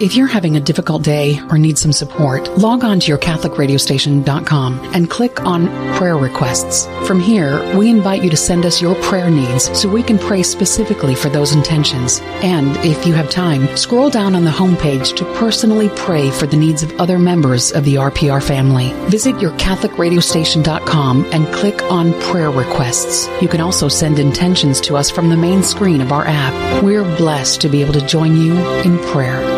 If you're having a difficult day or need some support, log on to yourcatholicradiostation.com and click on prayer requests. From here, we invite you to send us your prayer needs so we can pray specifically for those intentions. And if you have time, scroll down on the homepage to personally pray for the needs of other members of the RPR family. Visit yourcatholicradiostation.com and click on prayer requests. You can also send intentions to us from the main screen of our app. We're blessed to be able to join you in prayer.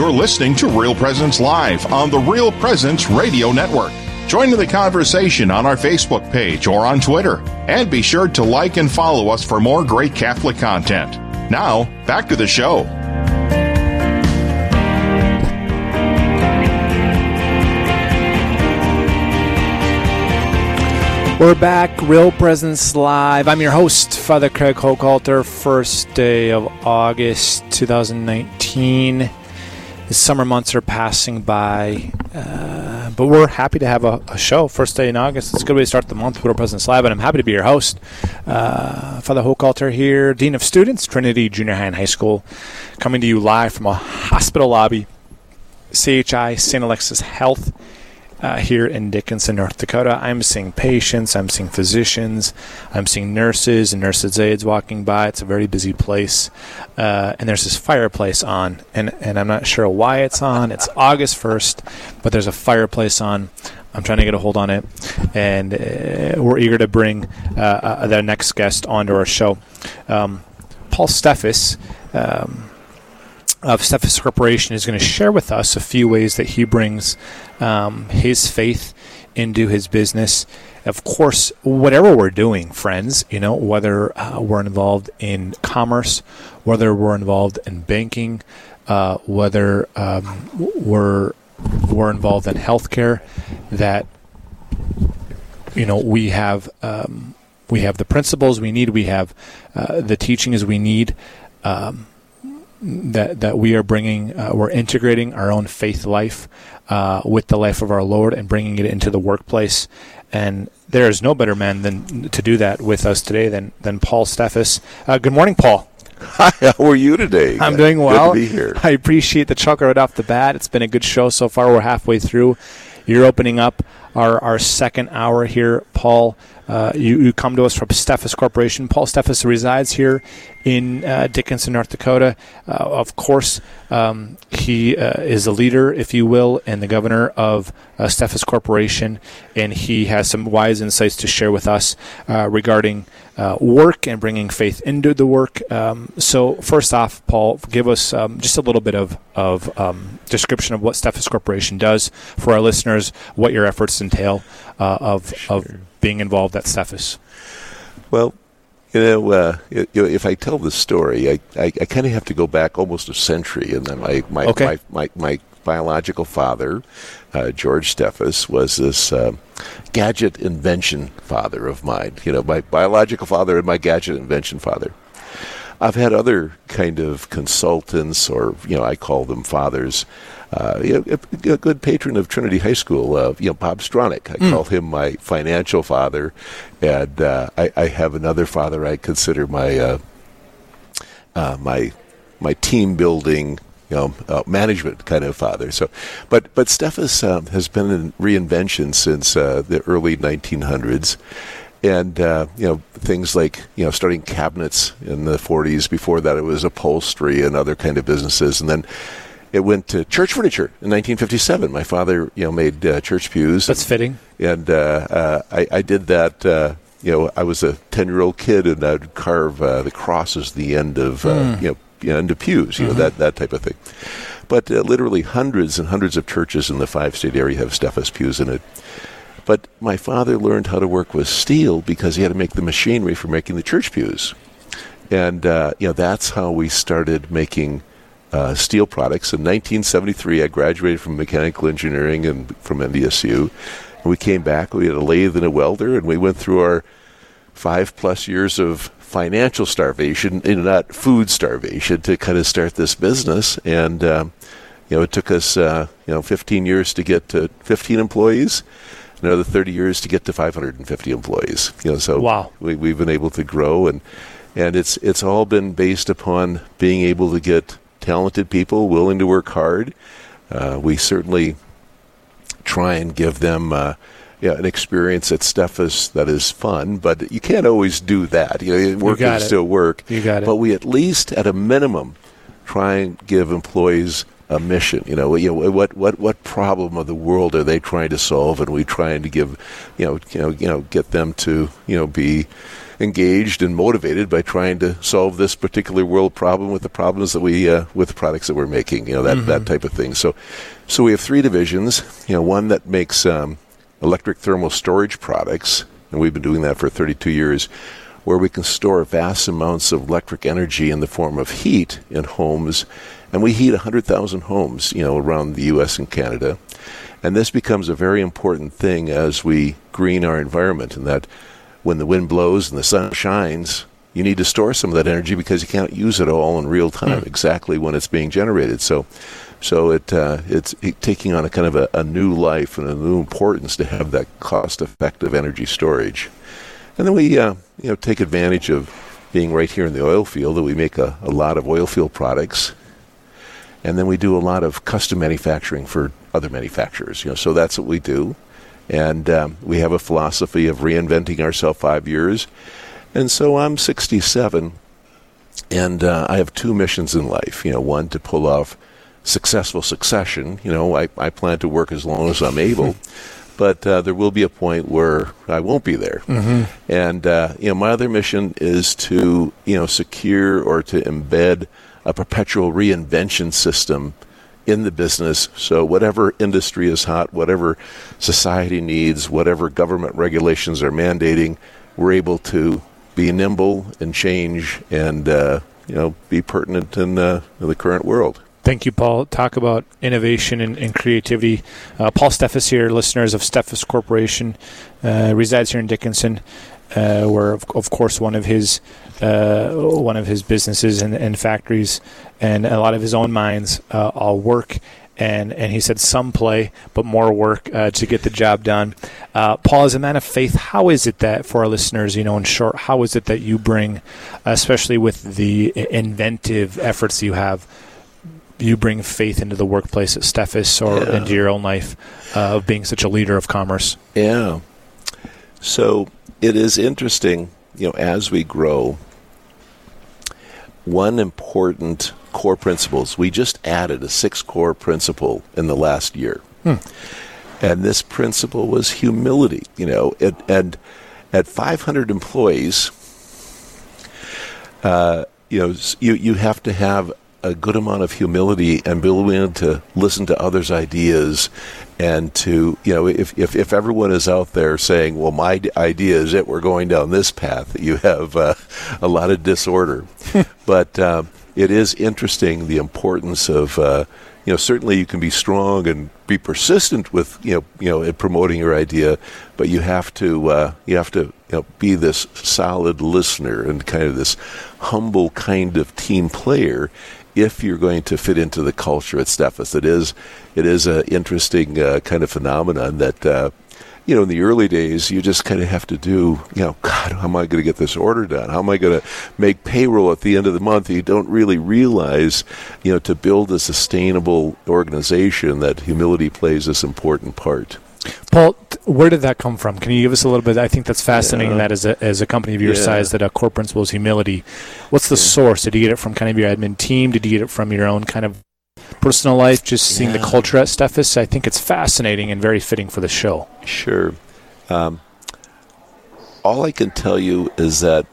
You're listening to Real Presence Live on the Real Presence Radio Network. Join in the conversation on our Facebook page or on Twitter. And be sure to like and follow us for more great Catholic content. Now, back to the show. We're back, Real Presence Live. I'm your host, Father Craig Hochhalter. First day of August 2019. The summer months are passing by, uh, but we're happy to have a, a, show. First day in August. It's a good way to start the month with Real Presence Live, and I'm happy to be your host. Uh, Father Hochhalter here, Dean of Students, Trinity Junior High and High School, coming to you live from a hospital lobby, CHI St. Alexius Health uh, here in Dickinson, North Dakota. I'm seeing patients, I'm seeing physicians, I'm seeing nurses and nurses' aides walking by. It's a very busy place. Uh, and there's this fireplace on, and, and I'm not sure why it's on. It's August 1st, but there's a fireplace on. I'm trying to get a hold on it, and uh, we're eager to bring uh, uh, the next guest onto our show. Um, Paul Steffes. Um, of Steffes Corporation is going to share with us a few ways that he brings um, his faith into his business. Of course, whatever we're doing, friends, you know, whether uh, we're involved in commerce, whether we're involved in banking, uh, whether um, we're we're involved in healthcare, that you know we have um, we have the principles we need, we have uh, the teachings we need. Um, that that we are bringing, uh, we're integrating our own faith life uh, with the life of our Lord and bringing it into the workplace. And there is no better man than to do that with us today than than Paul Steffes. Uh, good morning, Paul. Hi, how are you today? I'm doing well. Good to be here. I appreciate the chuckle right off the bat. It's been a good show so far. We're halfway through. You're opening up our, our second hour here, Paul. Uh, you, you, come to us from Steffes Corporation. Paul Steffes resides here in uh, Dickinson, North Dakota. Uh, of course, um, he uh, is a leader, if you will, and the governor of uh, Steffes Corporation, and he has some wise insights to share with us uh, regarding work and bringing faith into the work. Um, so, first off, Paul, give us um, just a little bit of, of um, description of what Steffes Corporation does for our listeners, what your efforts entail of, sure. of being involved at Steffes. Well, you know, uh, you know, if I tell the story, I, I, I kind of have to go back almost a century, and then my my, okay. my, my, my, biological father, uh, George Steffes, was this uh, gadget invention father of mine. You know, my biological father and my gadget invention father. I've had other kind of consultants, or you know, I call them fathers, uh, you know, a, a, good patron of Trinity High School, uh, you know, Bob Stronach. I mm. call him my financial father, and uh, I, I, have another father I consider my uh, uh, my my team building. You know, uh, management kind of father. So, but but Steffes um, has been in reinvention since the early 1900s, and uh, you know things like you know starting cabinets in the 40s. Before that, it was upholstery and other kind of businesses, and then it went to church furniture in 1957. My father, you know, made uh, church pews. That's and, fitting. And uh, uh, I, I, did that. Uh, you know, I was a 10 year old kid, and I'd carve uh, the crosses the end of mm. you know end of pews. You mm-hmm. know that that type of thing. But literally hundreds and hundreds of churches in the five state area have Steffes pews in it. But my father learned how to work with steel because he had to make the machinery for making the church pews. And, uh, you know, that's how we started making uh, steel products. In 1973, I graduated from mechanical engineering and from NDSU. And we came back, we had a lathe and a welder, and we went through our five plus years of financial starvation, and not food starvation, to kind of start this business. And, um, you know, it took us, uh, you know, 15 years to get to 15 employees another 30 years to get to 550 employees. You know, so wow. we, we've been able to grow, and and it's it's all been based upon being able to get talented people willing to work hard. Uh, we certainly try and give them. Uh, yeah, an experience at Steffes that is fun, but you can't always do that. You know, work is still work. You got it. But we at least, at a minimum, try and give employees a mission. You know, you know what what what problem of the world are they trying to solve, and we trying to give, you know, you know, you know, get them to you know be engaged and motivated by trying to solve this particular world problem with the problems that we uh, with the products that we're making. You know that mm-hmm. that type of thing. So, so we have three divisions. You know, one that makes um, electric thermal storage products, and we've been doing that for 32 years where we can store vast amounts of electric energy in the form of heat in homes and we heat 100,000 homes, you know, around the U.S. and Canada. And this becomes a very important thing as we green our environment, in that when the wind blows and the sun shines, you need to store some of that energy because you can't use it all in real time, mm. exactly when it's being generated. So, so it uh, it's taking on a kind of a, a, new life and a new importance to have that cost-effective energy storage. And then we, uh, you know, take advantage of being right here in the oil field that we make a, a lot of oil field products and then we do a lot of custom manufacturing for other manufacturers. You know, so that's what we do, and um, we have a philosophy of reinventing ourselves five years. And so I'm 67, and uh, I have two missions in life. You know, one to pull off successful succession. You know, I, I plan to work as long as I'm able. but uh, there will be a point where I won't be there. Mm-hmm. And uh, you know, my other mission is to you know secure or to embed a perpetual reinvention system in the business. So, whatever industry is hot, whatever society needs, whatever government regulations are mandating, we're able to be nimble and change and uh, you know be pertinent in, uh, in, the current world. Thank you, Paul. Talk about innovation and, and creativity. Uh, Paul Steffes here, listeners of Steffes Corporation, uh, resides here in Dickinson uh, where of, of, course one of his uh, one of his businesses and, and, factories and a lot of his own mines uh, all work and and he said some play but more work uh, to get the job done. Uh, Paul, as a man of faith, how is it that for our listeners, you know, in short, how is it that you bring, especially with the inventive efforts you have? You bring faith into the workplace at Steffes or yeah. into your own life uh, of being such a leader of commerce. Yeah. So it is interesting, you know, as we grow, one important core principles, we just added a six core principle in the last year. Hmm. And this principle was humility, you know, it, and at 500 employees, uh, you know, you, you have to have a good amount of humility and be willing to listen to others' ideas and to you know if, if, if everyone is out there saying well my idea is that we're going down this path you have uh, a lot of disorder. But uh, it is interesting the importance of uh, you know certainly you can be strong and be persistent with you know you know in promoting your idea but you have to uh, you have to you know, be this solid listener and kind of this humble kind of team player if you're going to fit into the culture at Steffes. It is it is an interesting uh, kind of phenomenon that. Uh, you know, in the early days, you just kind of have to do, you know, God, how am I going to get this order done? How am I going to make payroll at the end of the month? You don't really realize, you know, to build a sustainable organization that humility plays this important part. Paul, where did that come from? Can you give us a little bit? I think that's fascinating. Yeah. That as a as a company of your yeah. size, that a core principle is humility. What's the yeah. source? Did you get it from kind of your admin team? Did you get it from your own kind of personal life? Just seeing the culture at Steffes. I think it's fascinating and very fitting for the show. Sure. Um, all I can tell you is that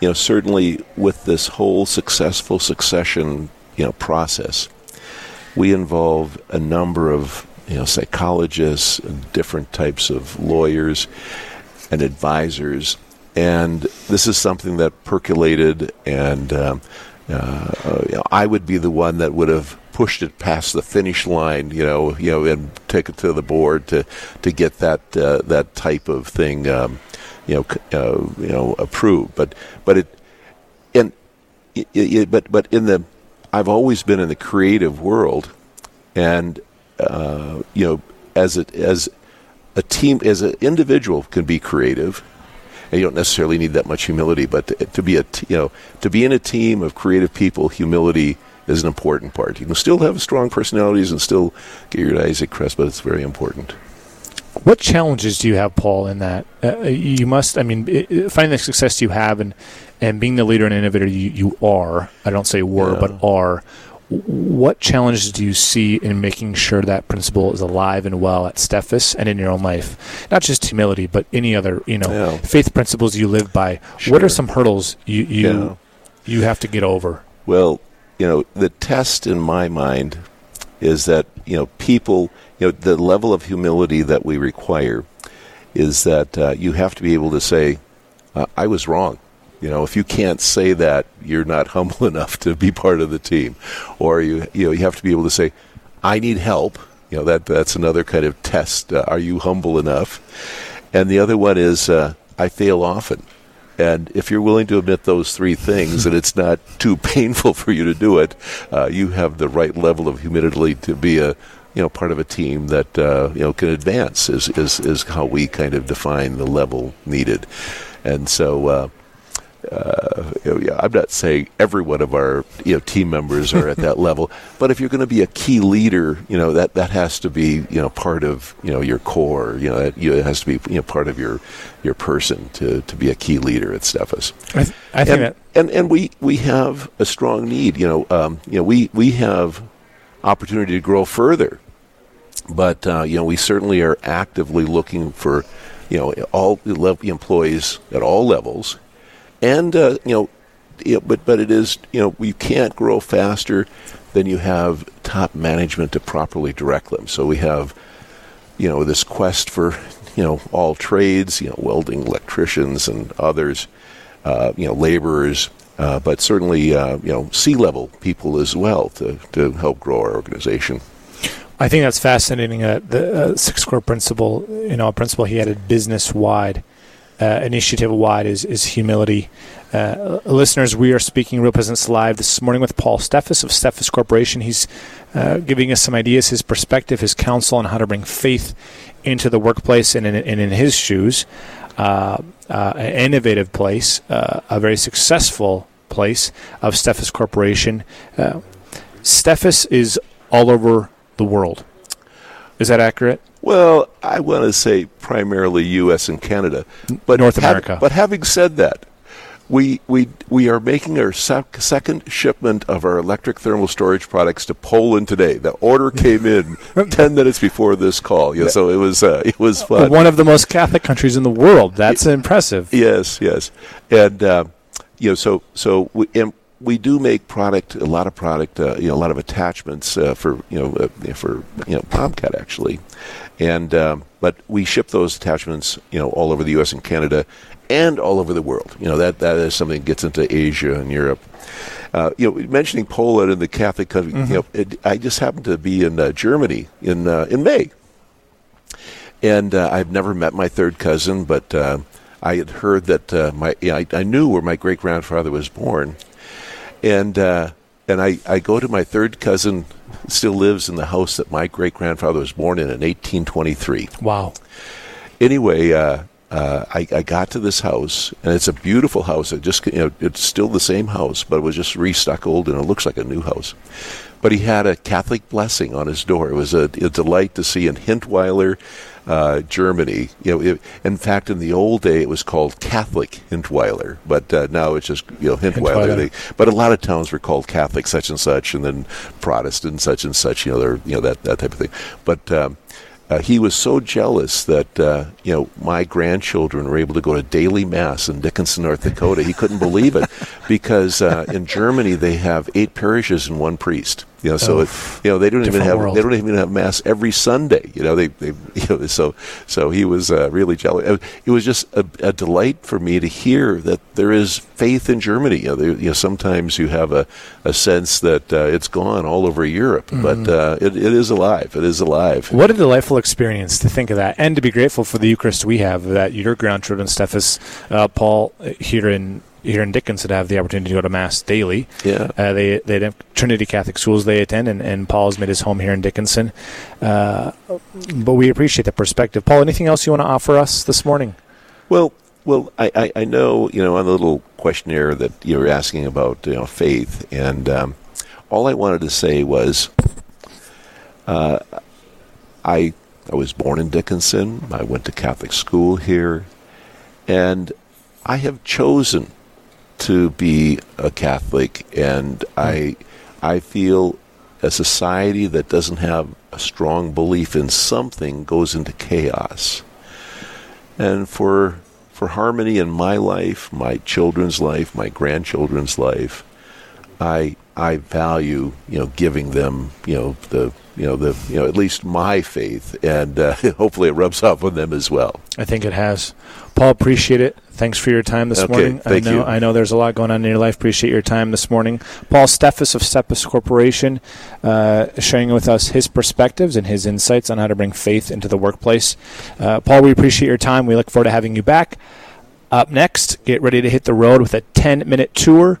you know certainly with this whole successful succession you know process, we involve a number of you know, psychologists and different types of lawyers and advisors. And this is something that percolated, and um, uh, you know, I would be the one that would have pushed it past the finish line, you know, you know, and take it to the board to to get that uh, that type of thing, um, you know, uh, you know, approved. But but it, and it, it, but but in the, I've always been in the creative world, and uh, you know, as a, as a team, as an individual can be creative, and you don't necessarily need that much humility. But to, to be a, t- you know, to be in a team of creative people, humility is an important part. You can still have strong personalities and still get your Isaac Crest, but it's very important. What challenges do you have, Paul, in that? Uh, you must, I mean, finding the success you have and, and being the leader and innovator you, you are, I don't say were, yeah. but are, what challenges do you see in making sure that principle is alive and well at Steffes and in your own life? Not just humility, but any other, you know, yeah. faith principles you live by. Sure. What are some hurdles you you yeah. you have to get over? Well, you know, the test in my mind is that you know people, you know, the level of humility that we require is that uh, you have to be able to say, uh, "I was wrong." You know, if you can't say that, you're not humble enough to be part of the team, or you you know you have to be able to say, "I need help." You know that that's another kind of test. Uh, are you humble enough? And the other one is, uh, "I fail often." And if you're willing to admit those three things, and it's not too painful for you to do it, uh, you have the right level of humility to be a you know part of a team that uh, you know can advance. Is, is is how we kind of define the level needed, and so uh, uh, you know, I'm not saying every one of our you know team members are at that level, but if you're going to be a key leader, you know that that has to be you know part of you know your core. You know, it, it has to be you know part of your your person to, to be a key leader at Steffes. I, th- I think and, that and and we we have a strong need. You know, um, you know we we have opportunity to grow further, but uh, you know we certainly are actively looking for you know all the employees at all levels and uh, you know, you but but it is you know we can't grow faster than you have top management to properly direct them. So we have you know this quest for you know all trades, you know, welding, electricians, and others, uh, you know, laborers. Uh, but certainly, uh, you know, C-level people as well to, to help grow our organization. I think that's fascinating. Uh, the uh, six core principle, you know, a principle he added business wide uh, initiative wide is, is humility. Uh, listeners, we are speaking Real Presence Live this morning with Paul Steffes of Steffes Corporation. He's uh, giving us some ideas, his perspective, his counsel on how to bring faith into the workplace and in, and in his shoes. Uh, uh, an innovative place, uh, a very successful place of Steffes Corporation. Steffes is all over the world. Is that accurate? Well, I want to say primarily U.S. and Canada, but North America. but having said that, we we we are making our sec- second shipment of our electric thermal storage products to Poland today. The order came in ten minutes before this call. Yeah, so it was uh, it was fun. One of the most Catholic countries in the world. That's impressive. Yes, yes, and uh, you know, so so we, and we do make product, a lot of product, uh, you know, a lot of attachments uh, for you know uh, for you know Bobcat actually, and um, but we ship those attachments you know all over the U.S. and Canada, and all over the world. You know that that is something that gets into Asia and Europe. Uh, you know, mentioning Poland and the Catholic country. Mm-hmm. You know, it, I just happened to be in uh, Germany in uh, in May, and I've never met my third cousin, but. I had heard that my I, I knew where my great grandfather was born, and uh, and I, I go to my third cousin still lives in the house that my great grandfather was born in in 1823. Wow. Anyway, uh, uh, I, I, got to this house, and it's a beautiful house. It just, you know, it's still the same house, but it was just restuccoed, and it looks like a new house. But he had a Catholic blessing on his door. It was a, a delight to see in Hintweiler, uh, Germany. You know, it, in fact, in the old day, it was called Catholic Hintweiler, but uh, now it's just you know Hintweiler. Hintweiler. They, but a lot of towns were called Catholic such and such, and then Protestant such and such. You know, they're you know that that type of thing. But um, uh, he was so jealous that uh, you know my grandchildren were able to go to daily mass in Dickinson, North Dakota. He couldn't believe it because uh, in Germany they have eight parishes and one priest. You know, so it, you know they don't even have world. they don't even have mass every Sunday. You know, they, they you know so so he was uh, really jealous. It was just a, a, delight for me to hear that there is faith in Germany. You know, there, you know sometimes you have a, a sense that uh, it's gone all over Europe, mm-hmm. but uh, it, it is alive. It is alive. What a delightful experience to think of that, and to be grateful for the Eucharist we have. That your grandchildren, Steffes, uh, Paul, uh, here in here in Dickinson to have the opportunity to go to mass daily. Yeah, uh, they they have Trinity Catholic schools they attend, and, and Paul's made his home here in Dickinson. Uh, but we appreciate the perspective. Paul, anything else you want to offer us this morning? Well, well, I, I, I know you know on the little questionnaire that you were asking about you know faith, and um, all I wanted to say was, uh, I I was born in Dickinson. I went to Catholic school here, and I have chosen to be a Catholic, and I I feel a society that doesn't have a strong belief in something goes into chaos. And for for harmony in my life, my children's life, my grandchildren's life, I I value you know giving them you know the you know the you know at least my faith, and uh, hopefully it rubs off on them as well. I think it has. Paul, appreciate it. Thanks for your time this okay, morning. Thank I know you. I know there's a lot going on in your life. Appreciate your time this morning. Paul Steffes of Steffes Corporation, uh, sharing with us his perspectives and his insights on how to bring faith into the workplace. Uh, Paul, we appreciate your time. We look forward to having you back. Up next, get ready to hit the road with a 10 minute tour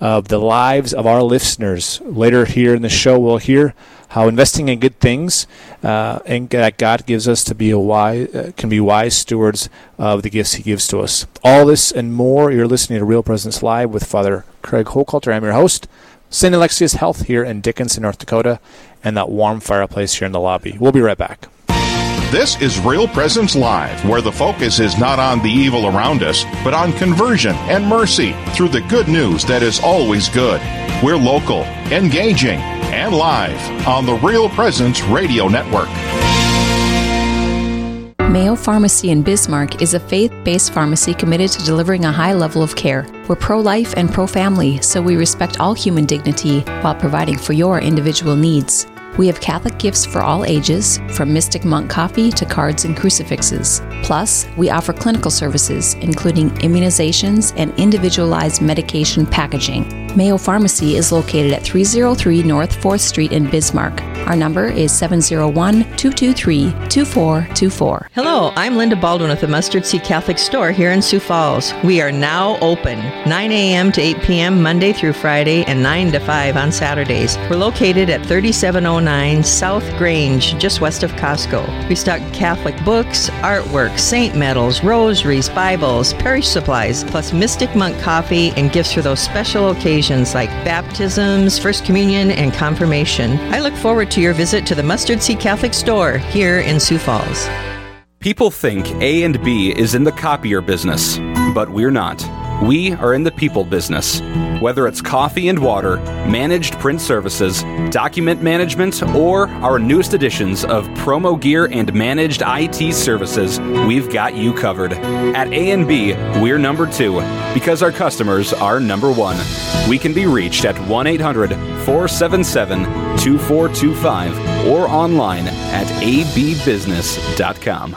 of the lives of our listeners. Later here in the show, we'll hear how investing in good things uh, and that God gives us to be a wise, uh, can be wise stewards of the gifts He gives to us. All this and more. You're listening to Real Presence Live with Father Craig Hochhalter. I'm your host. St. Alexius Health here in Dickinson, North Dakota, and that warm fireplace here in the lobby. We'll be right back. This is Real Presence Live, where the focus is not on the evil around us, but on conversion and mercy through the good news that is always good. We're local, engaging, and live on the Real Presence Radio Network. Mayo Pharmacy in Bismarck is a faith based pharmacy committed to delivering a high level of care. We're pro life and pro family, so we respect all human dignity while providing for your individual needs. We have Catholic gifts for all ages, from Mystic Monk coffee to cards and crucifixes. Plus, we offer clinical services, including immunizations and individualized medication packaging. Mayo Pharmacy is located at 303 North 4th Street in Bismarck. Our number is 701 223 2424. Hello, I'm Linda Baldwin with the Mustard Seed Catholic Store here in Sioux Falls. We are now open 9 a.m. to 8 p.m. Monday through Friday and 9 to 5 on Saturdays. We're located at 3709 South Grange, just west of Costco. We stock Catholic books, artwork, saint medals, rosaries, Bibles, parish supplies, plus Mystic Monk coffee and gifts for those special occasions occasions like baptisms, First Communion, and confirmation. I look forward to your visit to the Mustard Seed Catholic Store here in Sioux Falls. People think A and B is in the copier business, but we're not. We are in the people business. Whether it's coffee and water, managed print services, document management, or our newest editions of promo gear and managed IT services, we've got you covered. At A&B, we're number two because our customers are number one. We can be reached at 1 800 477 2425 or online at abbusiness.com.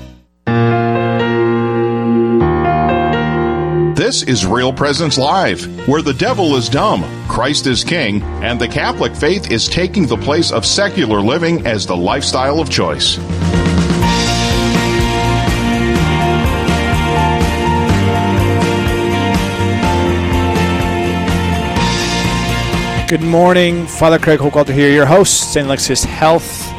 This is Real Presence Live, where the devil is dumb, Christ is king, and the Catholic faith is taking the place of secular living as the lifestyle of choice. Good morning, Father Craig Hochhalter here, your host, St. Alexius Health,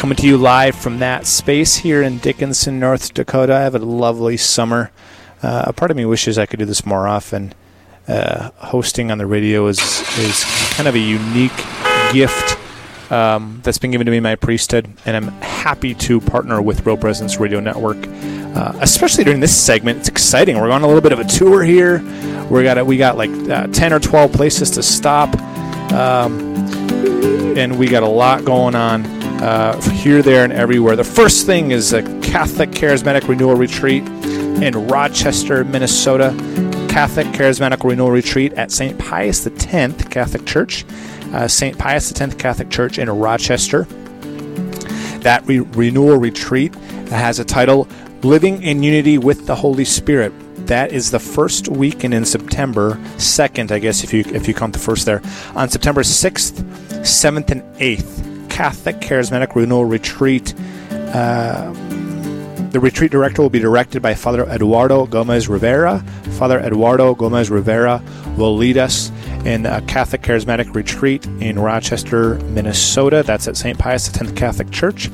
coming to you live from that space here in Dickinson, North Dakota. I have a lovely summer. Uh, a part of me wishes I could do this more often. Uh, hosting on the radio is is kind of a unique gift um, that's been given to me by my priesthood, and I'm happy to partner with Real Presence Radio Network, uh, especially during this segment. It's exciting. We're on a little bit of a tour here. We got we got like uh, ten or twelve places to stop, um, and we got a lot going on uh, here, there, and everywhere. The first thing is a Catholic Charismatic Renewal Retreat in Rochester, Minnesota. Catholic Charismatic Renewal Retreat at St. Pius X Catholic Church, uh, St. Pius X Catholic Church in Rochester. That re- renewal retreat has a title Living in Unity with the Holy Spirit. That is the first weekend in September, second, I guess, if you if you count the first there, on September 6th, 7th, and 8th. Catholic Charismatic Renewal Retreat. Uh, the retreat director will be directed by Father Eduardo Gomez Rivera. Father Eduardo Gomez Rivera will lead us in a Catholic Charismatic Retreat in Rochester, Minnesota. That's at St. Pius X Catholic Church.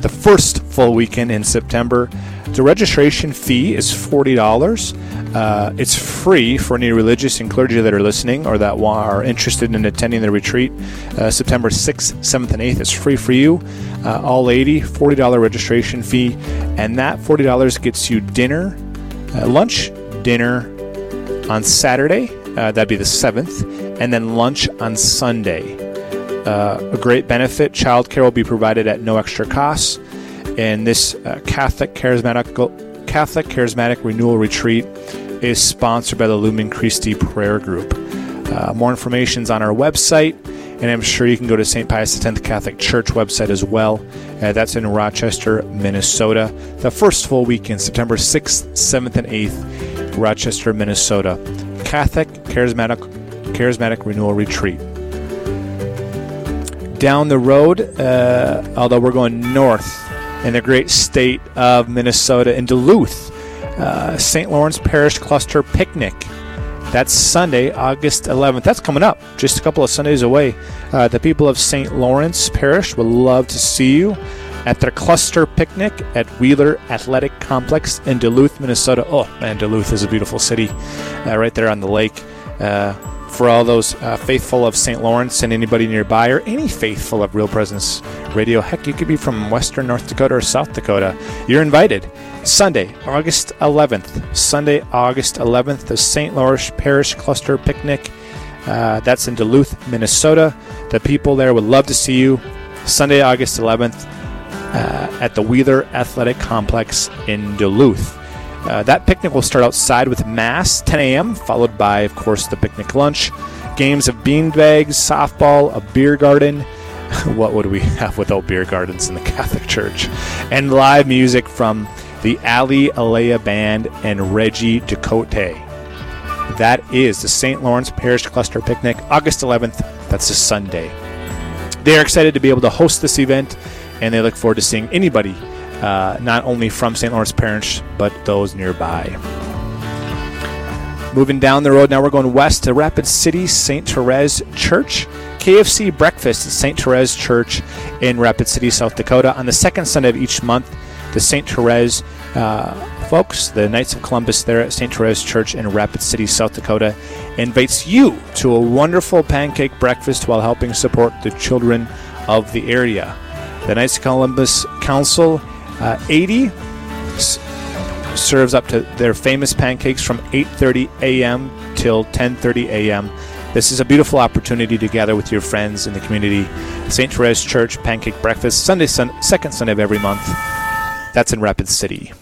The first full weekend in September. The registration fee is $40. Uh, it's free for any religious and clergy that are listening or that are interested in attending the retreat. Uh, September 6th, 7th, and 8th is free for you. Uh, all lady, $40 registration fee. And that $40 gets you dinner, uh, lunch, dinner on Saturday. Uh, that'd be the 7th. And then lunch on Sunday. Uh, a great benefit childcare will be provided at no extra cost. And this Catholic Charismatic Catholic Charismatic Renewal Retreat is sponsored by the Lumen Christi Prayer Group. Uh, more information is on our website, and I'm sure you can go to St. Pius X Catholic Church website as well. Uh, that's in Rochester, Minnesota. The first full weekend, September 6th, 7th, and 8th, Rochester, Minnesota. Catholic Charismatic Charismatic Renewal Retreat. Down the road, uh, although we're going north in the great state of Minnesota, in Duluth, uh, St. Lawrence Parish Cluster Picnic. That's Sunday, August 11th. That's coming up, just a couple of Sundays away. Uh, the people of St. Lawrence Parish would love to see you at their cluster picnic at Wheeler Athletic Complex in Duluth, Minnesota. Oh, man, Duluth is a beautiful city uh, right there on the lake. Uh, for all those uh, faithful of St. Lawrence and anybody nearby, or any faithful of Real Presence Radio. Heck, you could be from Western North Dakota or South Dakota. You're invited. Sunday, August 11th. Sunday, August 11th, the St. Lawrence Parish Cluster Picnic. Uh, that's in Duluth, Minnesota. The people there would love to see you. Sunday, August 11th, uh, at the Wheeler Athletic Complex in Duluth. Uh, that picnic will start outside with Mass, 10 a.m., followed by, of course, the picnic lunch, games of beanbags, softball, a beer garden. what would we have without beer gardens in the Catholic Church? And live music from the Ali Alea Band and Reggie Ducote. That is the St. Lawrence Parish Cluster Picnic, August 11th. That's a Sunday. They are excited to be able to host this event, and they look forward to seeing anybody uh, not only from St. Lawrence Parish, but those nearby. Moving down the road, now we're going west to Rapid City St. Therese Church. K of C breakfast at St. Therese Church in Rapid City, South Dakota on the second Sunday of each month. The St. Therese uh, folks, the Knights of Columbus there at St. Therese Church in Rapid City, South Dakota, invites you to a wonderful pancake breakfast while helping support the children of the area. The Knights of Columbus Council uh, 80 s- serves up to their famous pancakes from 8:30 a.m. till 10:30 a.m. This is a beautiful opportunity to gather with your friends in the community. St. Therese Church Pancake Breakfast, Sunday, sun- second Sunday of every month. That's in Rapid City.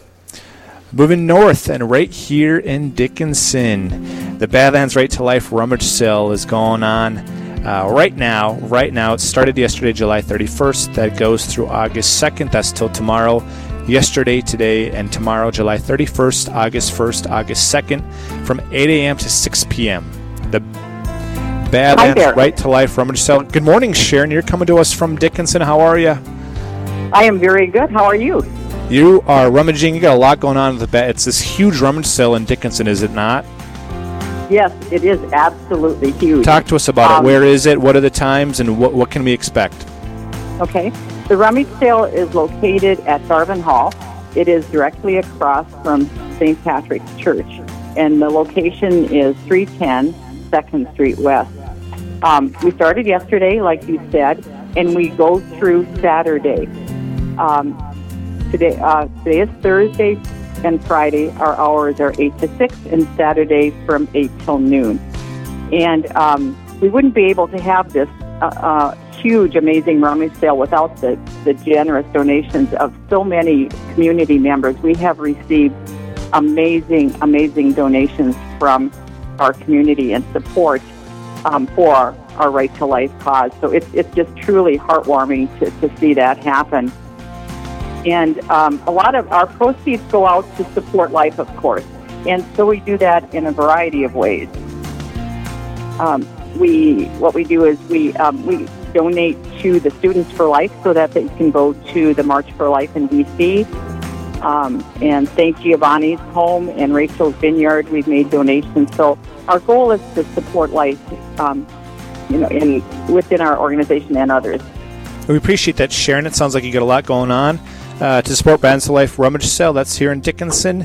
Moving north and right here in Dickinson, the Badlands Right to Life rummage sale is going on uh, right now. Right now, it started yesterday, July 31st. That goes through August 2nd. That's till tomorrow. yesterday, today, and tomorrow, July 31st, August 1st, August 2nd, from 8 a.m. to 6 p.m. The Badlands Right to Life Rummage Sale. Good morning, Sharon. You're coming to us from Dickinson. How are you? I am very good. How are you? You are rummaging. You got a lot going on with the bat. It's this huge rummage sale in Dickinson, is it not? Yes, it is absolutely huge. Talk to us about um, it. Where is it? What are the times, and what what can we expect? Okay, the rummage sale is located at Garvin Hall. It is directly across from St. Patrick's Church, and the location is 310 Second Street West. Um, we started yesterday, like you said, and we go through Saturday. Um, today, uh, today is Thursday and Friday. Our hours are eight to six, and Saturday from eight till noon. And um, we wouldn't be able to have this uh, uh, huge, amazing rummage sale without the, the generous donations of so many community members. We have received amazing, amazing donations from our community and support um, for our, our Right to Life cause. So it's, it's just truly heartwarming to, to see that happen. And um, a lot of our proceeds go out to support life, of course. And so we do that in a variety of ways. Um, we what we do is we um, we donate to the Students for Life so that they can go to the March for Life in DC. Um, and St. Giovanni's Home and Rachel's Vineyard, we've made donations. So our goal is to support life, um, you know, in within our organization and others. We appreciate that, Sharon. It sounds like you got a lot going on uh, to support Bands of Life Rummage Sale. That's here in Dickinson,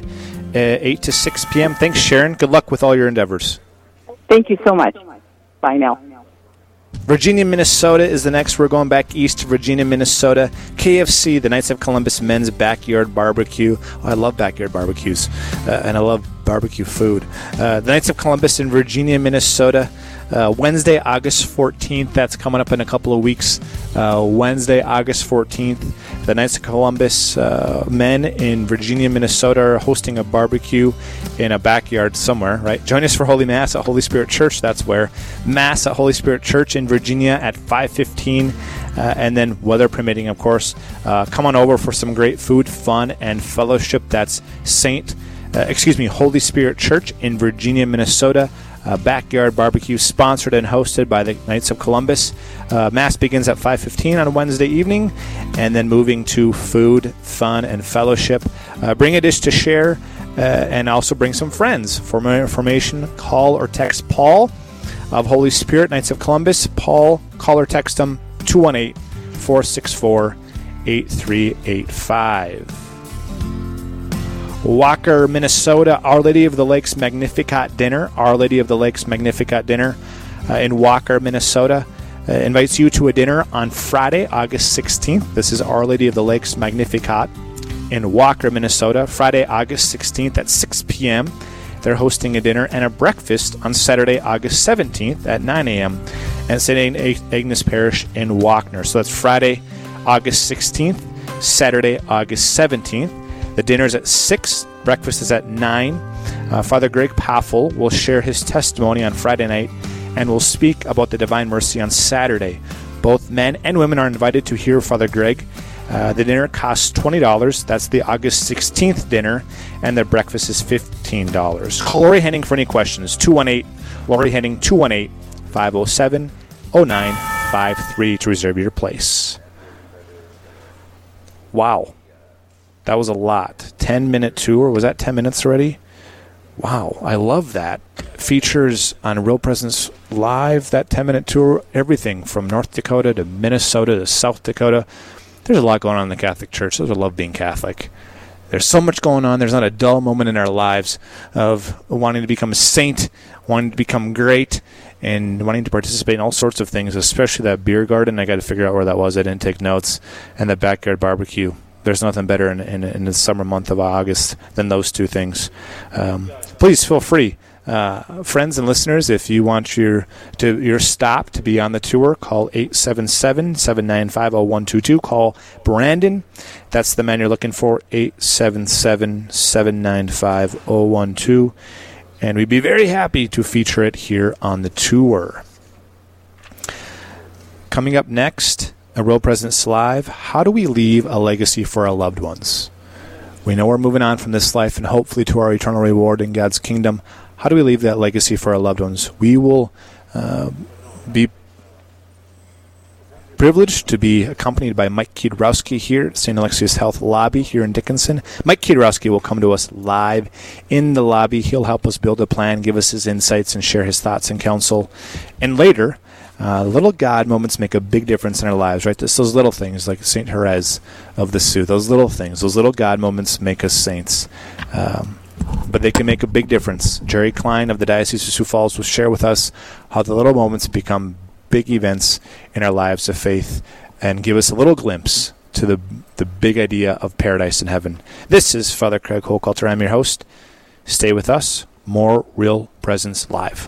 uh, 8 to 6 p.m. Thanks, Sharon. Good luck with all your endeavors. Thank you so much. Bye now. Virginia, Minnesota is the next. We're going back east to Virginia, Minnesota. K of C, the Knights of Columbus Men's Backyard Barbecue. Oh, I love backyard barbecues, uh, and I love barbecue food. Uh, the Knights of Columbus in Virginia, Minnesota. Uh, Wednesday, August 14th. That's coming up in a couple of weeks. Uh, Wednesday, August 14th. The Knights of Columbus uh, men in Virginia, Minnesota are hosting a barbecue in a backyard somewhere, right? Join us for Holy Mass at Holy Spirit Church. That's where. Mass at Holy Spirit Church in Virginia at 515. Uh, and then, weather permitting, of course, uh, come on over for some great food, fun, and fellowship. That's Saint, uh, excuse me, Holy Spirit Church in Virginia, Minnesota uh, backyard barbecue sponsored and hosted by the Knights of Columbus. Uh, mass begins at 5:15 on Wednesday evening, and then moving to food, fun, and fellowship. Uh, bring a dish to share, uh, and also bring some friends. For more information, call or text Paul of Holy Spirit Knights of Columbus. Paul, call or text him 218 464 8385. Walker, Minnesota, Our Lady of the Lakes Magnificat Dinner. Our Lady of the Lakes Magnificat Dinner uh, in Walker, Minnesota. Uh, invites you to a dinner on Friday, August 16th. This is Our Lady of the Lakes Magnificat in Walker, Minnesota. Friday, August 16th at 6 p.m. They're hosting a dinner and a breakfast on Saturday, August 17th at 9 a.m. at St. Agnes Parish in Walker. So that's Friday, August 16th, Saturday, August 17th. The dinner is at 6, breakfast is at 9. Uh, Father Greg Paffel will share his testimony on Friday night and will speak about the Divine Mercy on Saturday. Both men and women are invited to hear Father Greg. Uh, the dinner costs $20. That's the August 16th dinner, and the breakfast is $15. Call Lori Henning for any questions. 218 Lori Henning, 218 507 0953 to reserve your place. Wow. That was a lot. 10 minute tour. Was that 10 minutes already? Wow, I love that. Features on Real Presence Live, that 10 minute tour, everything from North Dakota to Minnesota to South Dakota. There's a lot going on in the Catholic Church. Those I love being Catholic. There's so much going on. There's not a dull moment in our lives of wanting to become a saint, wanting to become great, and wanting to participate in all sorts of things, especially that beer garden. I got to figure out where that was. I didn't take notes. And the backyard barbecue there's nothing better in, in, in, the summer month of August than those two things. Um, please feel free. Uh, friends and listeners, if you want your to your stop to be on the tour, call 877-795-0122. Call Brandon. That's the man you're looking for, 877-795-0122. And we'd be very happy to feature it here on the tour. Coming up next, a Real Presence Live, how do we leave a legacy for our loved ones? We know we're moving on from this life and hopefully to our eternal reward in God's kingdom. How do we leave that legacy for our loved ones? We will uh, be privileged to be accompanied by Mike Kiedrowski here at St. Alexius Health Lobby here in Dickinson. Mike Kiedrowski will come to us live in the lobby. He'll help us build a plan, give us his insights, and share his thoughts and counsel. And later, uh, little God moments make a big difference in our lives, right? It's those little things like St. Therese of Lisieux, those little things, those little God moments make us saints. Um, but they can make a big difference. Jerry Klein of the Diocese of Sioux Falls will share with us how the little moments become big events in our lives of faith and give us a little glimpse to the the big idea of paradise in heaven. This is Father Craig Hochhalter. I'm your host. Stay with us. More Real Presence Live.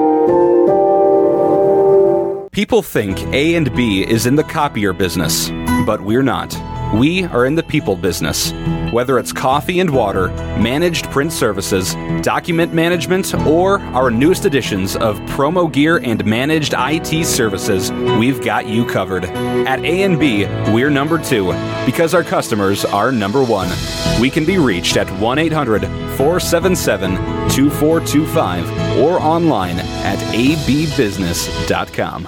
People think A and B is in the copier business, but we're not. We are in the people business. Whether it's coffee and water, managed print services, document management, or our newest editions of promo gear and managed IT services, we've got you covered. At A&B, we're number 2 because our customers are number 1. We can be reached at 1-800-477-2425 or online at abbusiness.com.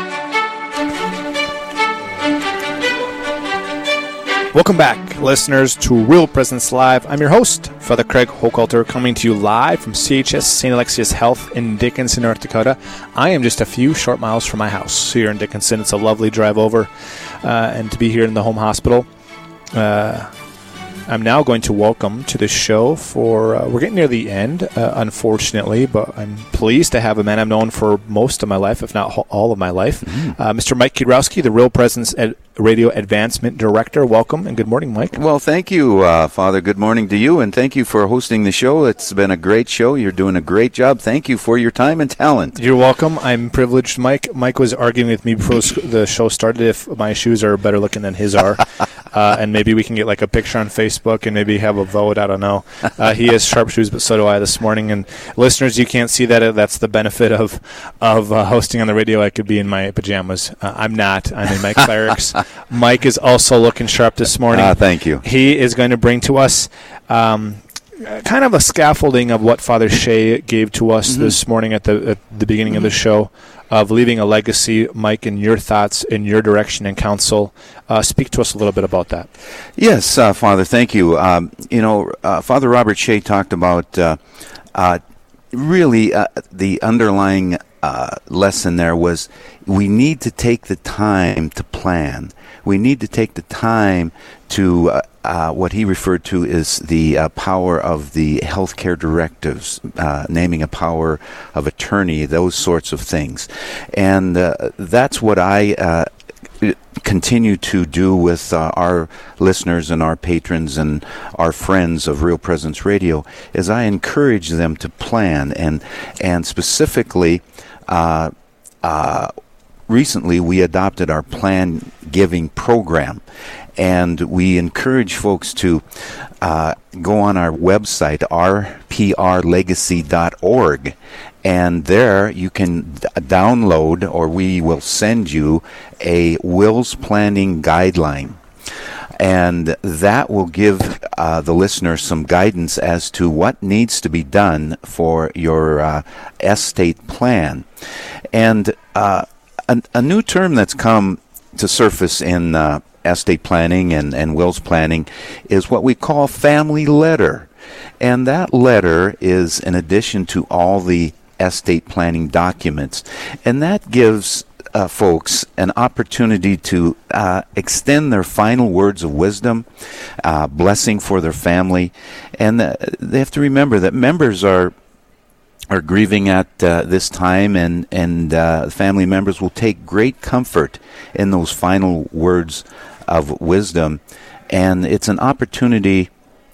Welcome back, listeners, to Real Presence Live. I'm your host, Father Craig Hochhalter, coming to you live from CHI St. Alexius Health in Dickinson, North Dakota. I am just a few short miles from my house here in Dickinson. It's a lovely drive over, uh, and to be here in the home hospital. Uh, I'm now going to welcome to the show for, uh, we're getting near the end, uh, unfortunately, but I'm pleased to have a man I've known for most of my life, if not all of my life, mm-hmm. uh, Mr. Mike Kiedrowski, the Real Presence Ed- Radio Advancement Director. Welcome and good morning, Mike. Well, thank you, uh, Father. Good morning to you, and thank you for hosting the show. It's been a great show. You're doing a great job. Thank you for your time and talent. You're welcome. I'm privileged, Mike. Mike was arguing with me before the show started if my shoes are better looking than his are. Uh, and maybe we can get like a picture on Facebook and maybe have a vote. I don't know. Uh, he has sharp shoes, but so do I this morning. And listeners, you can't see that. That's the benefit of of uh, hosting on the radio. I could be in my pajamas. Uh, I'm not. I'm in my clerics. Mike is also looking sharp this morning. Ah, thank you. He is going to bring to us. Um, kind of a scaffolding of what Father Shea gave to us mm-hmm. this morning at the at the beginning mm-hmm. of the show of leaving a legacy. Mike, in your thoughts, in your direction and counsel, uh, speak to us a little bit about that. Yes, uh, Father, thank you. Um, you know, uh, Father Robert Shea talked about uh, uh, really uh, the underlying lesson there was we need to take the time to plan. We need to take the time to uh, what he referred to is the uh, power of the healthcare directives, uh, naming a power of attorney, those sorts of things. And uh, that's what I uh, continue to do with uh, our listeners and our patrons and our friends of Real Presence Radio is I encourage them to plan and and specifically uh, uh, recently we adopted our plan giving program and we encourage folks to uh, go on our website rprlegacy.org and there you can d- download or we will send you a wills planning guideline and that will give uh, the listener some guidance as to what needs to be done for your uh, estate plan and uh, a, a, new term that's come to surface in uh, estate planning and, and wills planning is what we call family letter and that letter is in addition to all the estate planning documents. And that gives uh, folks an opportunity to uh, extend their final words of wisdom, uh, blessing for their family, and uh, they have to remember that members are are grieving at uh, this time, and and uh, family members will take great comfort in those final words of wisdom, and it's an opportunity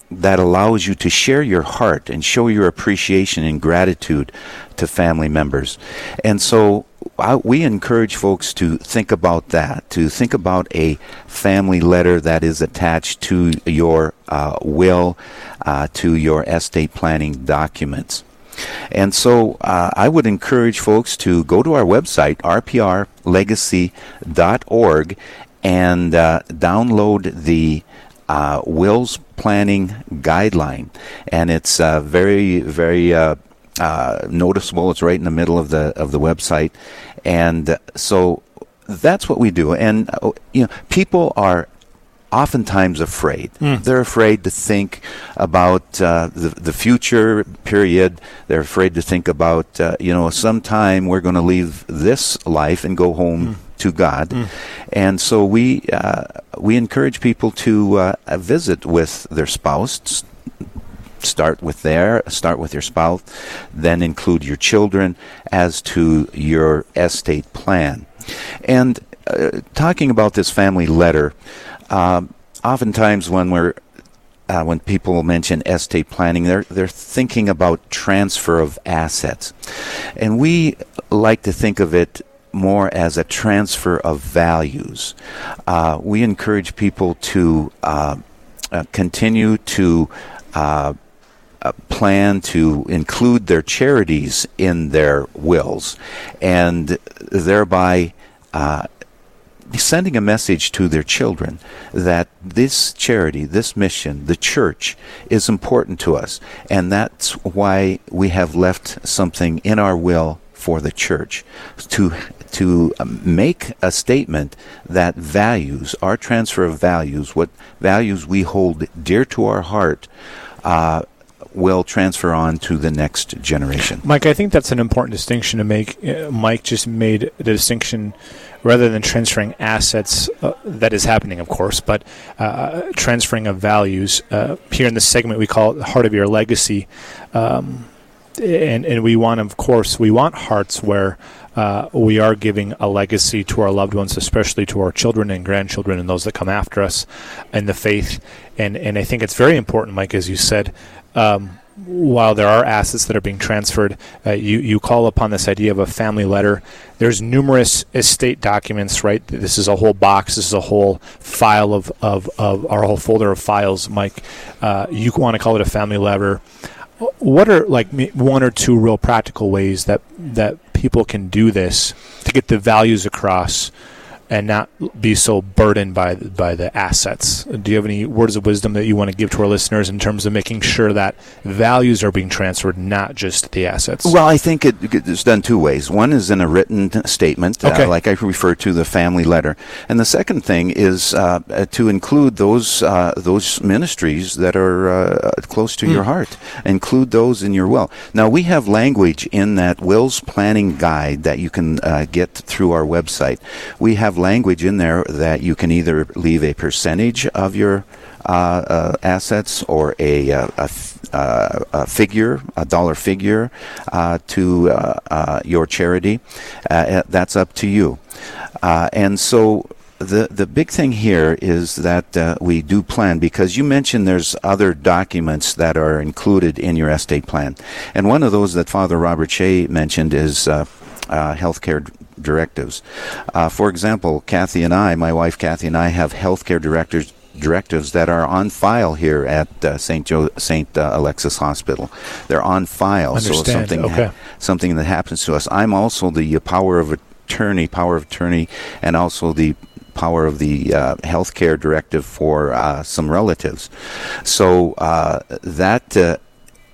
that allows you to share your heart and show your appreciation and gratitude to family members. And so I, we encourage folks to think about that, to think about a family letter that is attached to your uh, will, uh, to your estate planning documents. And so uh, I would encourage folks to go to our website, rprlegacy.org, and uh, download the uh, wills planning guideline, and it's uh, very very uh, uh, noticeable. It's right in the middle of the of the website, and so that's what we do. And uh, you know, people are oftentimes afraid. Mm. They're afraid to think about uh, the, the future period. They're afraid to think about, uh, you know, sometime we're going to leave this life and go home. Mm. To God, mm. and so we uh, we encourage people to uh, visit with their spouse, start with there start with your spouse then include your children as to your estate plan and uh, talking about this family letter um, oftentimes, when we're uh, when people mention estate planning, they're they're thinking about transfer of assets, and we like to think of it more as a transfer of values. Uh, we encourage people to uh, uh continue to uh, uh, plan to include their charities in their wills, and thereby sending a message to their children that this charity, this mission, the church is important to us. And that's why we have left something in our will for the church to to make a statement that values our transfer of values what values we hold dear to our heart uh, will transfer on to the next generation. Mike, I think that's an important distinction to make. Uh, Mike just made the distinction rather than transferring assets, uh, that is happening, of course, but uh, transferring of values. Uh, here in this segment, we call it the heart of your legacy. Um, and, and we want, of course, we want hearts where uh, we are giving a legacy to our loved ones, especially to our children and grandchildren and those that come after us in the faith. And, and I think it's very important, Mike, as you said, um, while there are assets that are being transferred, uh, you, you call upon this idea of a family letter. There's numerous estate documents, right? This is a whole box. This is a whole file of, of, of our whole folder of files, Mike. Uh, you want to call it a family letter. What are like one or two real practical ways that that people can do this to get the values across and not be so burdened by by the assets. Do you have any words of wisdom that you want to give to our listeners in terms of making sure that values are being transferred, not just the assets? Well, I think it, it's done two ways. One is in a written statement, uh, okay. uh, like I refer to the family letter, and the second thing is uh, to include those uh, those ministries that are uh, close to mm. your heart. Include those in your will. Now we have language in that wills planning guide that you can uh, get through our website. We have language in there that you can either leave a percentage of your uh, uh, assets or a, uh, a, uh, a, figure, a dollar figure, uh, to your charity, that's up to you. and so the the big thing here is that uh, we do plan because you mentioned there's other documents that are included in your estate plan, and one of those that Father Robert Shea mentioned is uh, uh, healthcare directives. Uh, for example, Kathy and I, my wife Kathy and I, have healthcare directors directives that are on file here at uh, St. Jo- St. Uh, Alexius Hospital. They're on file, Understand. so something okay. ha- something that happens to us. I'm also the power of attorney, power of attorney, and also the power of the uh, healthcare directive for uh, some relatives. So uh, that uh,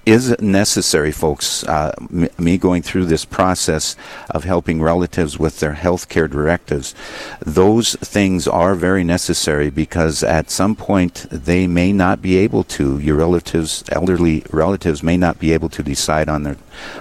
is necessary, folks. Uh, me going through this process of helping relatives with their health care directives, those things are very necessary because at some point they may not be able to. Your relatives, elderly relatives, may not be able to decide on their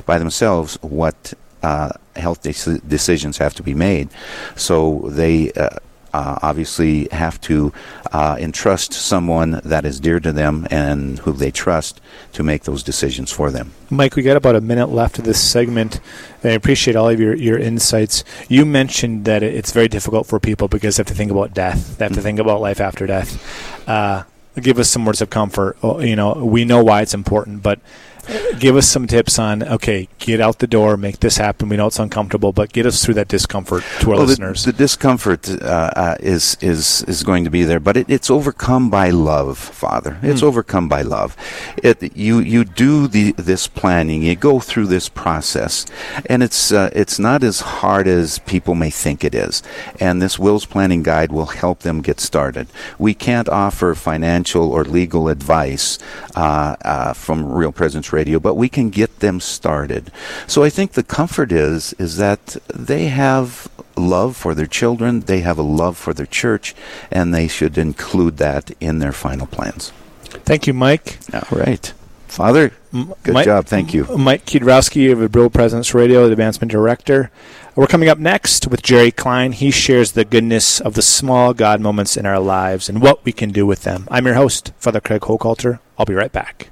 by themselves what uh, health de- decisions have to be made. So they uh, uh, obviously have to uh, entrust someone that is dear to them and who they trust to make those decisions for them. Mike, we got about a minute left of this segment. I appreciate all of your, your insights. You mentioned that it's very difficult for people because they have to think about death. They have to think about life after death. Uh, give us some words of comfort. Oh, you know, we know why it's important, but give us some tips on okay, get out the door, make this happen. We know it's uncomfortable, but get us through that discomfort to our well, listeners. The, the discomfort uh, uh, is is is going to be there, but it, it's overcome by love, Father. It's mm. overcome by love. It you you do the this planning, you go through this process, and it's uh, it's not as hard as people may think it is. And this wills planning guide will help them get started. We can't offer financial or legal advice uh, uh, from Real Presence Radio, but we can get them started. So I think the comfort is is that they have love for their children, they have a love for their church, and they should include that in their final plans. Thank you, Mike. All right. Father, good Mike, job. Thank you. Mike Kiedrowski of Real Presence Radio, the advancement director. We're coming up next with Jerry Klein. He shares the goodness of the small God moments in our lives and what we can do with them. I'm your host, Father Craig Hochhalter. I'll be right back.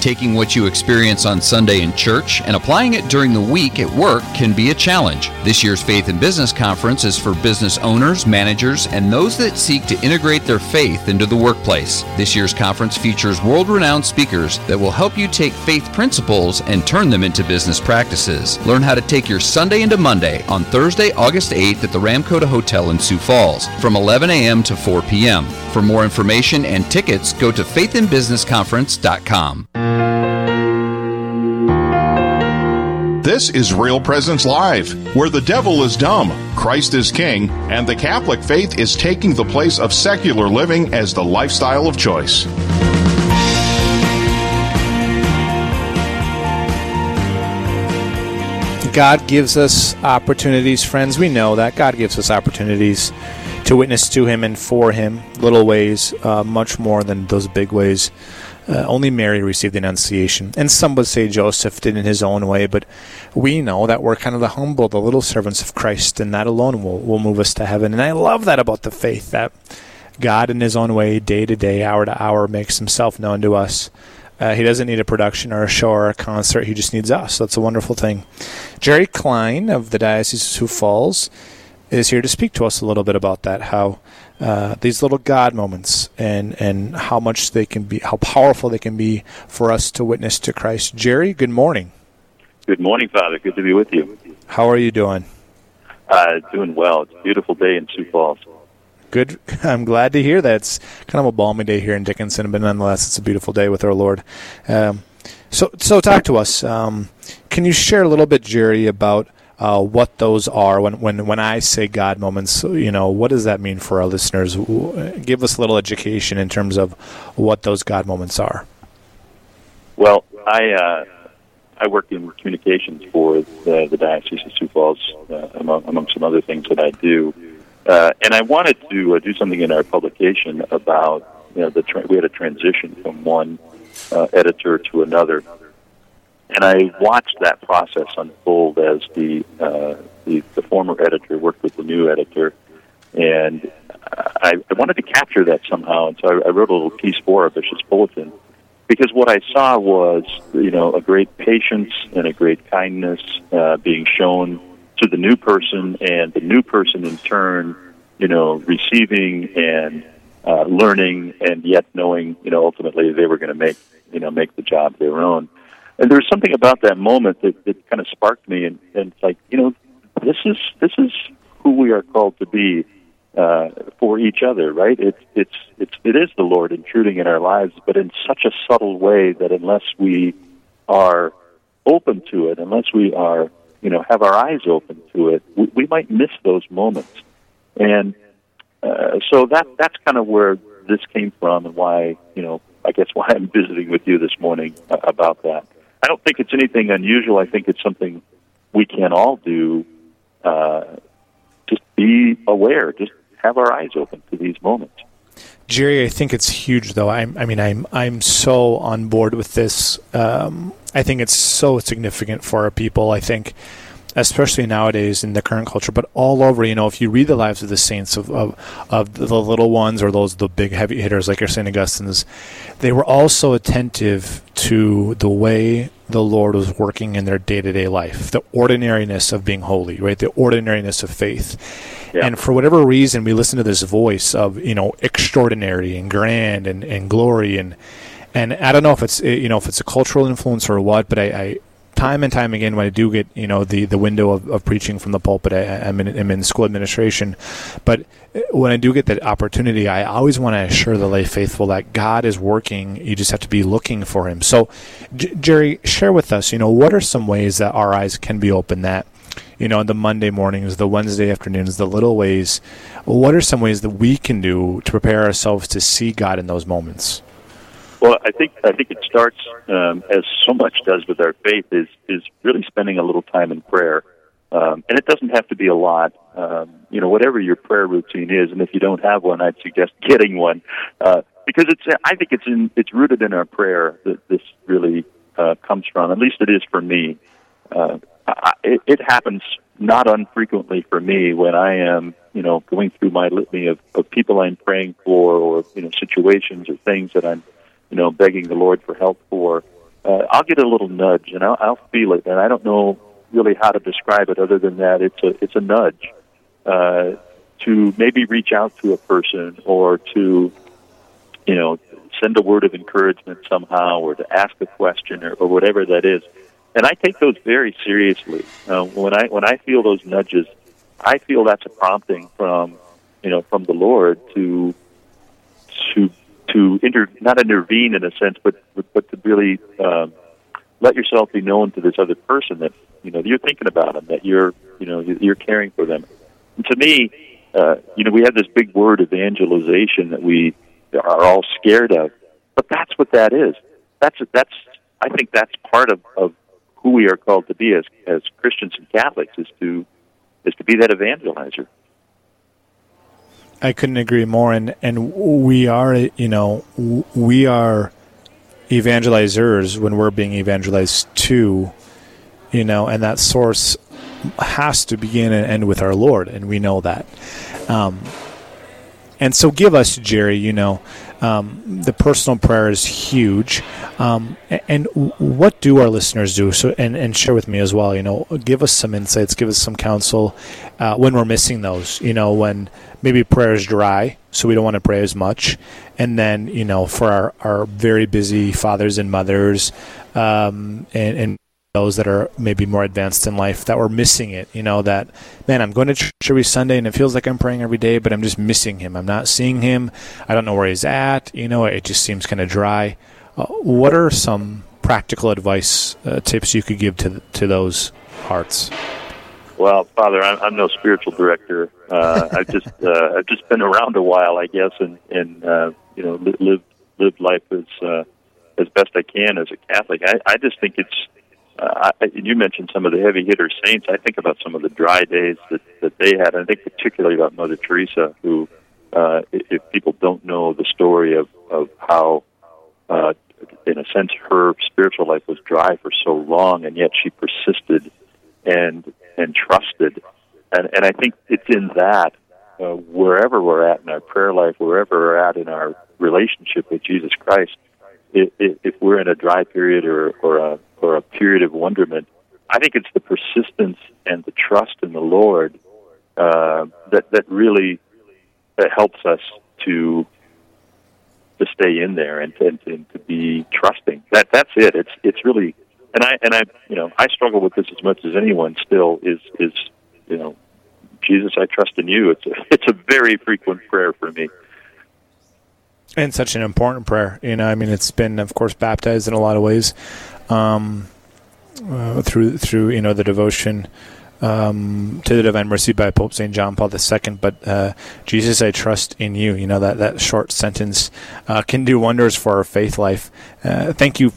Taking what you experience on Sunday in church and applying it during the week at work can be a challenge. This year's Faith and Business Conference is for business owners, managers, and those that seek to integrate their faith into the workplace. This year's conference features world renowned speakers that will help you take faith principles and turn them into business practices. Learn how to take your Sunday into Monday on Thursday, August 8th at the Ramkota Hotel in Sioux Falls from 11 a.m. to 4 p.m. For more information and tickets, go to faithandbusinessconference.com. This is Real Presence Live, where the devil is dumb, Christ is king, and the Catholic faith is taking the place of secular living as the lifestyle of choice. God gives us opportunities, friends. We know that. God gives us opportunities to witness to Him and for Him, little ways, uh, much more than those big ways. Uh, only Mary received the Annunciation. And some would say Joseph did in his own way, but we know that we're kind of the humble, the little servants of Christ, and that alone will, will move us to heaven. And I love that about the faith, that God, in His own way, day to day, hour to hour, makes Himself known to us. Uh, he doesn't need a production or a show or a concert. He just needs us. That's a wonderful thing. Jerry Klein of the Diocese of Sioux Falls is here to speak to us a little bit about that. How uh, these little God moments and and how much they can be, how powerful they can be for us to witness to Christ. Jerry, good morning. Good morning, Father. Good to be with you. How are you doing? Uh, doing well. It's a beautiful day in Sioux Falls. Good. I'm glad to hear that. It's kind of a balmy day here in Dickinson, but nonetheless, it's a beautiful day with our Lord. Um, so, so talk to us. Um, can you share a little bit, Jerry, about uh, what those are? When, when, when I say God moments, you know, what does that mean for our listeners? Give us a little education in terms of what those God moments are. Well, I uh, I work in communications for the, the Diocese of Sioux Falls, uh, among, among some other things that I do. Uh, and I wanted to uh, do something in our publication about you know the tra- we had a transition from one uh, editor to another, and I watched that process unfold as the, uh, the the former editor worked with the new editor, and I, I wanted to capture that somehow, and so I, I wrote a little piece for a Bishop's Bulletin. Because what I saw was you know a great patience and a great kindness uh, being shown to the new person, and the new person in turn, you know, receiving and uh, learning, and yet knowing, you know, ultimately they were going to make, you know, make the job their own. And there was something about that moment that, that kind of sparked me, and, and it's like, you know, this is this is who we are called to be uh, for each other, right? It's it's it's it is the Lord intruding in our lives, but in such a subtle way that unless we are open to it, unless we are you know, have our eyes open to it, we, we might miss those moments. And uh, so that that's kind of where this came from, and why you know, I guess why I'm visiting with you this morning uh, about that. I don't think it's anything unusual. I think it's something we can all do. Uh, just be aware. Just have our eyes open to these moments. Jerry, I think it's huge, though. I'm, I mean, I'm I'm so on board with this. Um, I think it's so significant for our people. I think, especially nowadays in the current culture, but all over. You know, if you read the lives of the saints of of, of the little ones or those the big heavy hitters like your Saint Augustine's, they were all so attentive to the way the Lord was working in their day to day life, the ordinariness of being holy, right? The ordinariness of faith. Yeah. And for whatever reason, we listen to this voice of, you know, extraordinary and grand and, and glory. And, and I don't know if it's, you know, if it's a cultural influence or what, but I, I time and time again when I do get you know the, the window of, of preaching from the pulpit, I, am in, I'm in school administration, but uh, when I do get that opportunity, I always want to assure the lay faithful that God is working. You just have to be looking for Him. So, J- Jerry, share with us. You know, what are some ways that our eyes can be open? That you know, the Monday mornings, the Wednesday afternoons, the little ways. What are some ways that we can do to prepare ourselves to see God in those moments? Well, I think I think it starts um, as so much does with our faith is is really spending a little time in prayer, um, and it doesn't have to be a lot. Um, you know, whatever your prayer routine is, and if you don't have one, I'd suggest getting one uh, because it's. I think it's in it's rooted in our prayer that this really uh, comes from. At least it is for me. Uh, I, it, it happens not unfrequently for me when I am, you know, going through my litany of, of people I'm praying for, or you know, situations or things that I'm you know, begging the Lord for help for, uh, I'll get a little nudge and I'll, I'll feel it, and I don't know really how to describe it other than that it's a it's a nudge uh, to maybe reach out to a person or to you know send a word of encouragement somehow or to ask a question or, or whatever that is. And I take those very seriously. Uh, when I when I feel those nudges, I feel that's a prompting from you know from the Lord to to to inter not intervene in a sense, but but to really um, let yourself be known to this other person that you know you're thinking about them, that you're you know you're caring for them. And to me, uh, you know, we have this big word evangelization that we are all scared of, but that's what that is. That's that's I think that's part of, of who we are called to be as as Christians and Catholics is to is to be that evangelizer. I couldn't agree more. And and we are, you know, we are evangelizers when we're being evangelized to, you know, and that source has to begin and end with our Lord, and we know that. Um, And so, give us, Jerry. You know, um, the personal prayer is huge. Um, and what do our listeners do? So, and, and share with me as well. You know, give us some insights, give us some counsel uh, when we're missing those. You know, when maybe prayer is dry, so we don't want to pray as much. And then, you know, for our, our very busy fathers and mothers, um, and, and those that are maybe more advanced in life that were missing it. You know, that, man, I'm going to church every Sunday and it feels like I'm praying every day, but I'm just missing him. I'm not seeing him. I don't know where he's at. You know, it just seems kind of dry. Uh, what are some practical advice uh, tips you could give to, to those hearts? Well, Father, I'm, I'm no spiritual director. Uh, I've just uh, I've just been around a while, I guess, and and uh, you know lived lived life as uh, as best I can as a Catholic. I, I just think it's uh, I, you mentioned some of the heavy hitter saints. I think about some of the dry days that, that they had. I think particularly about Mother Teresa, who, uh, if people don't know the story of, of how, uh, in a sense, her spiritual life was dry for so long, and yet she persisted and and trusted. And, and I think it's in that, uh, wherever we're at in our prayer life, wherever we're at in our relationship with Jesus Christ, if, if we're in a dry period or, or a or a period of wonderment. I think it's the persistence and the trust in the Lord uh, that that really that helps us to to stay in there and to, and to be trusting. That that's it. It's it's really and I and I you know I struggle with this as much as anyone. Still is is you know Jesus, I trust in you. It's a, it's a very frequent prayer for me. And such an important prayer. You know, I mean, it's been, of course, baptized in a lot of ways um, uh, through through you know the devotion um, to the Divine Mercy by Pope Saint John Paul II. But uh, Jesus, I trust in you. You know that that short sentence uh, can do wonders for our faith life. Uh, thank you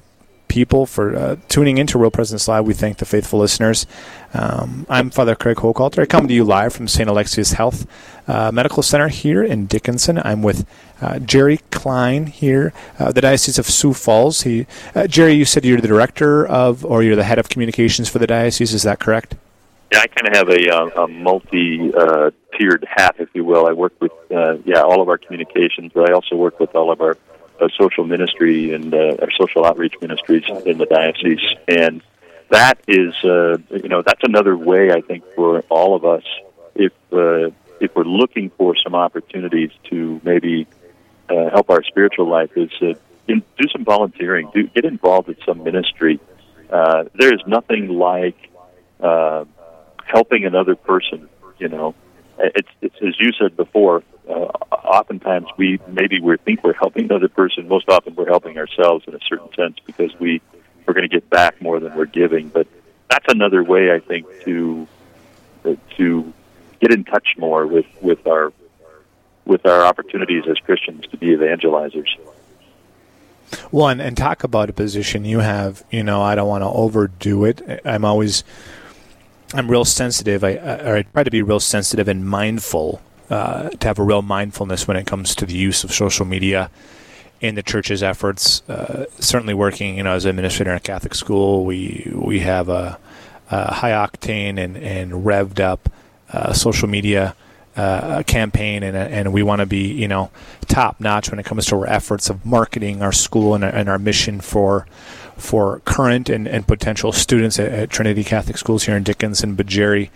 people for uh, tuning into Real Presence Live. We thank the faithful listeners. Um, I'm Father Craig Hochhalter. I come to you live from St. Alexius Health uh, Medical Center here in Dickinson. I'm with uh, Jerry Klein here, uh, the Diocese of Sioux Falls. He, uh, Jerry, you said you're the director of, or you're the head of communications for the diocese. Is that correct? Yeah, I kind of have a, uh, a multi-tiered hat, if you will. I work with, yeah, all of our communications, but I also work with all of our uh, social ministry and uh, our social outreach ministries in the diocese, and that is, uh, you know, that's another way I think for all of us, if uh, if we're looking for some opportunities to maybe uh, help our spiritual life, is uh, do some volunteering, do get involved in some ministry. Uh, there is nothing like uh, helping another person. You know, it's, it's as you said before uh, oftentimes we maybe we think we're helping another person. Most often we're helping ourselves in a certain sense because we we're going to get back more than we're giving. But that's another way I think to uh, to get in touch more with with our with our opportunities as Christians to be evangelizers. One and talk about a position you have. You know, I don't want to overdo it. I'm always I'm real sensitive. I, I, I try to be real sensitive and mindful uh, to have a real mindfulness when it comes to the use of social media in the church's efforts. Uh, certainly, working you know as an administrator in a Catholic school, we we have a, a high octane and, and revved up uh, social media uh, campaign, and and we want to be you know top notch when it comes to our efforts of marketing our school and, and our mission for for current and, and potential students at, at Trinity Catholic Schools here in Dickinson. But Jerry,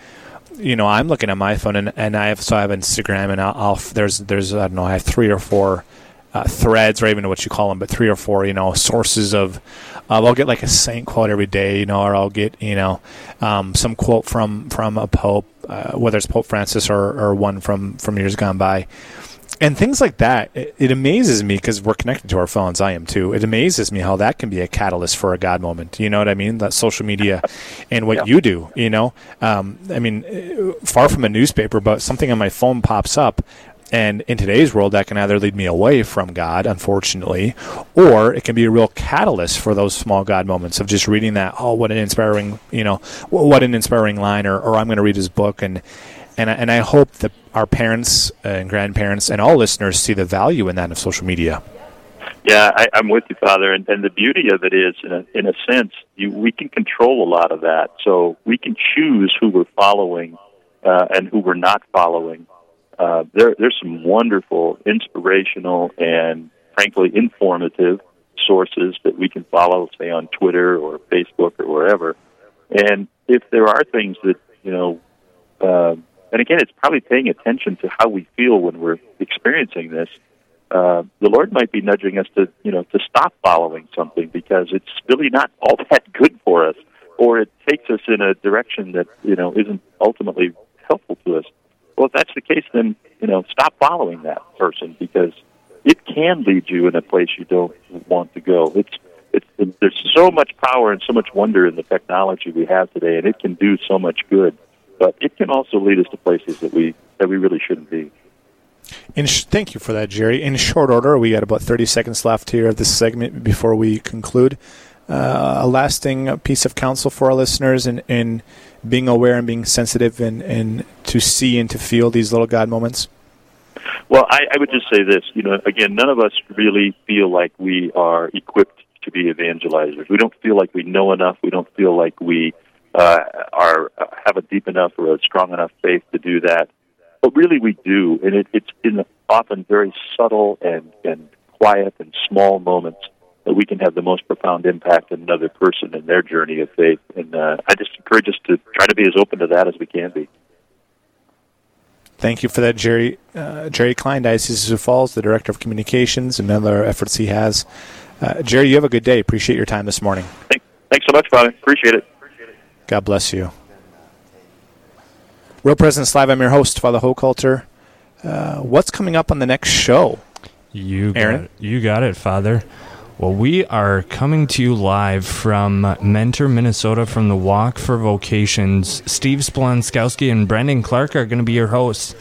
you know, I'm looking at my phone and, and I have so I have Instagram and I'll, I'll there's there's I don't know I have three or four uh, threads or even what you call them, but three or four you know sources of. Uh, I'll get like a saint quote every day, you know, or I'll get you know um, some quote from from a pope, uh, whether it's Pope Francis or, or one from from years gone by and things like that it, it amazes me because we're connected to our phones i am too it amazes me how that can be a catalyst for a god moment you know what i mean that social media and what yeah. you do you know um, i mean far from a newspaper but something on my phone pops up and in today's world, that can either lead me away from God, unfortunately, or it can be a real catalyst for those small God moments of just reading that. Oh, what an inspiring, you know, what an inspiring line, or, or I'm going to read his book, and and and I hope that our parents and grandparents and all listeners see the value in that of social media. Yeah, I, I'm with you, Father. And, and the beauty of it is, in a, in a sense, you, we can control a lot of that. So we can choose who we're following uh, and who we're not following. uh, there, there's some wonderful, inspirational, and frankly informative sources that we can follow, say on Twitter or Facebook or wherever. And if there are things that you know, uh, and again, it's probably paying attention to how we feel when we're experiencing this. Uh, the Lord might be nudging us to, you know, to stop following something because it's really not all that good for us, or it takes us in a direction that you know isn't ultimately helpful to us. Well, if that's the case, then you know, stop following that person because it can lead you in a place you don't want to go. It's it's there's so much power and so much wonder in the technology we have today, and it can do so much good. But it can also lead us to places that we that we really shouldn't be. In sh- thank you for that, Jerry. In short order, we got about 30 seconds left here of this segment before we conclude. Uh, a lasting piece of counsel for our listeners in, in being aware and being sensitive and, and to see and to feel these little God moments? Well, I, I would just say this. You know, again, none of us really feel like we are equipped to be evangelizers. We don't feel like we know enough. We don't feel like we uh, are have a deep enough or a strong enough faith to do that. But really, we do, and it, it's in often very subtle and and quiet and small moments that we can have the most profound impact on another person in their journey of faith. And uh, I just encourage us to try to be as open to that as we can be. Thank you for that, Jerry. Uh, Jerry Klein, Diocese of Falls, the Director of Communications, and other efforts he has. Uh, Jerry, you have a good day. Appreciate your time this morning. Thanks so much, Father. Appreciate it. God bless you. Real Presence Live, I'm your host, Father Hochhalter. Uh, what's coming up on the next show? You Aaron? got it. You got it, Father. Well, we are coming to you live from Mentor, Minnesota, from the Walk for Vocations. Steve Splonskowski and Brendan Clark are going to be your hosts.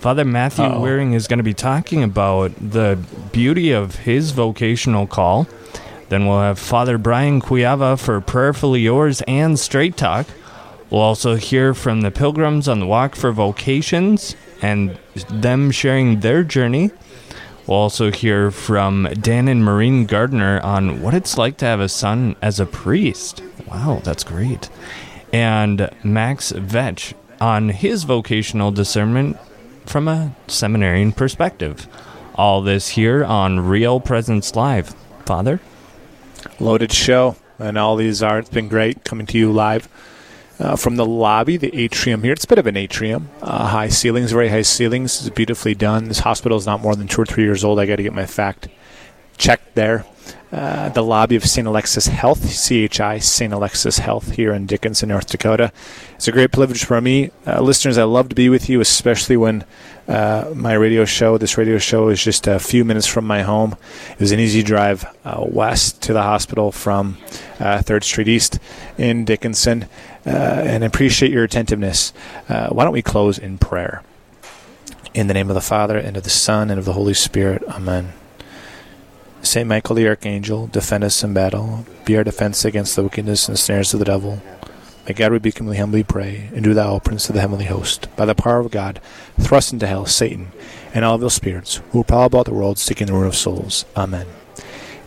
Father Matthew Uh-oh. Waring is going to be talking about the beauty of his vocational call. Then we'll have Father Brian Cuiava for Prayerfully Yours and Straight Talk. We'll also hear from the pilgrims on the Walk for Vocations and them sharing their journey. We'll also hear from Dan and Maureen Gardner on what it's like to have a son as a priest. Wow, that's great. And Max Vetch on his vocational discernment from a seminarian perspective. All this here on Real Presence Live. Father? Loaded show, and all these are. It's been great coming to you live uh, from the lobby, the atrium here. It's a bit of an atrium. Uh, high ceilings, very high ceilings. It's beautifully done. This hospital is not more than two or three years old. I got to get my fact checked there. Uh, the lobby of St. Alexius Health, CHI St. Alexius Health here in Dickinson, North Dakota. It's a great privilege for me. Uh, listeners, I love to be with you, especially when uh, my radio show, this radio show, is just a few minutes from my home. It was an easy drive uh, west to the hospital from uh, 3rd Street East in Dickinson. Uh, and appreciate your attentiveness. Uh, why don't we close in prayer? In the name of the Father, and of the Son, and of the Holy Spirit. Amen. Saint Michael the Archangel, defend us in battle. Be our defense against the wickedness and snares of the devil. May God rebuke him, we humbly pray. And do thou, Prince of the heavenly host, by the power of God, thrust into hell Satan and all evil spirits who prowl about the world seeking the ruin of souls. Amen.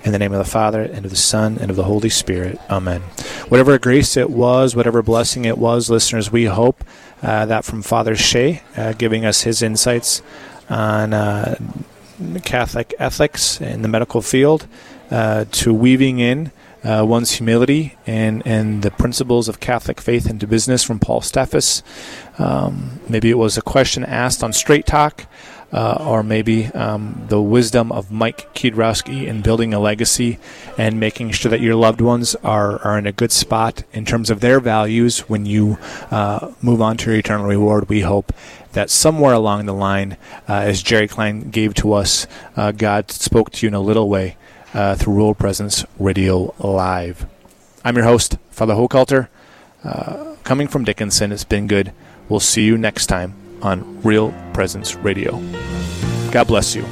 In the name of the Father, and of the Son, and of the Holy Spirit. Amen. Whatever grace it was, whatever blessing it was, listeners, we hope uh, that from Father Shea, uh, giving us his insights on uh, Catholic ethics in the medical field, uh, to weaving in uh, one's humility and, and the principles of Catholic faith into business from Paul Steffes. Um, maybe it was a question asked on Straight Talk. Uh, or maybe um, the wisdom of Mike Kiedrowski in building a legacy and making sure that your loved ones are, are in a good spot in terms of their values when you uh, move on to your eternal reward. We hope that somewhere along the line, uh, as Jerry Klein gave to us, uh, God spoke to you in a little way uh, through World Presence Radio Live. I'm your host, Father Hochhalter, uh, coming from Dickinson. It's been good. We'll see you next time on Real Presence Radio. God bless you.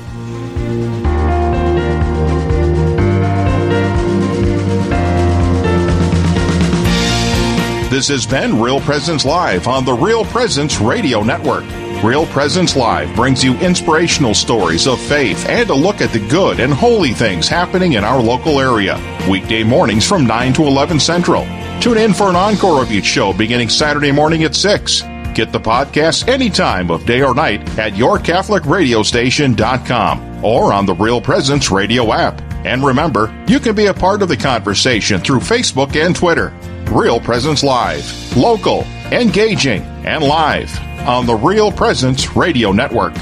This has been Real Presence Live on the Real Presence Radio Network. Real Presence Live brings you inspirational stories of faith and a look at the good and holy things happening in our local area. Weekday mornings from 9 to 11 Central. Tune in for an encore of each show beginning Saturday morning at 6. Get the podcast anytime of day or night at yourcatholicradiostation.com or on the Real Presence radio app. And remember, you can be a part of the conversation through Facebook and Twitter. Real Presence Live, local, engaging, and live on the Real Presence Radio Network.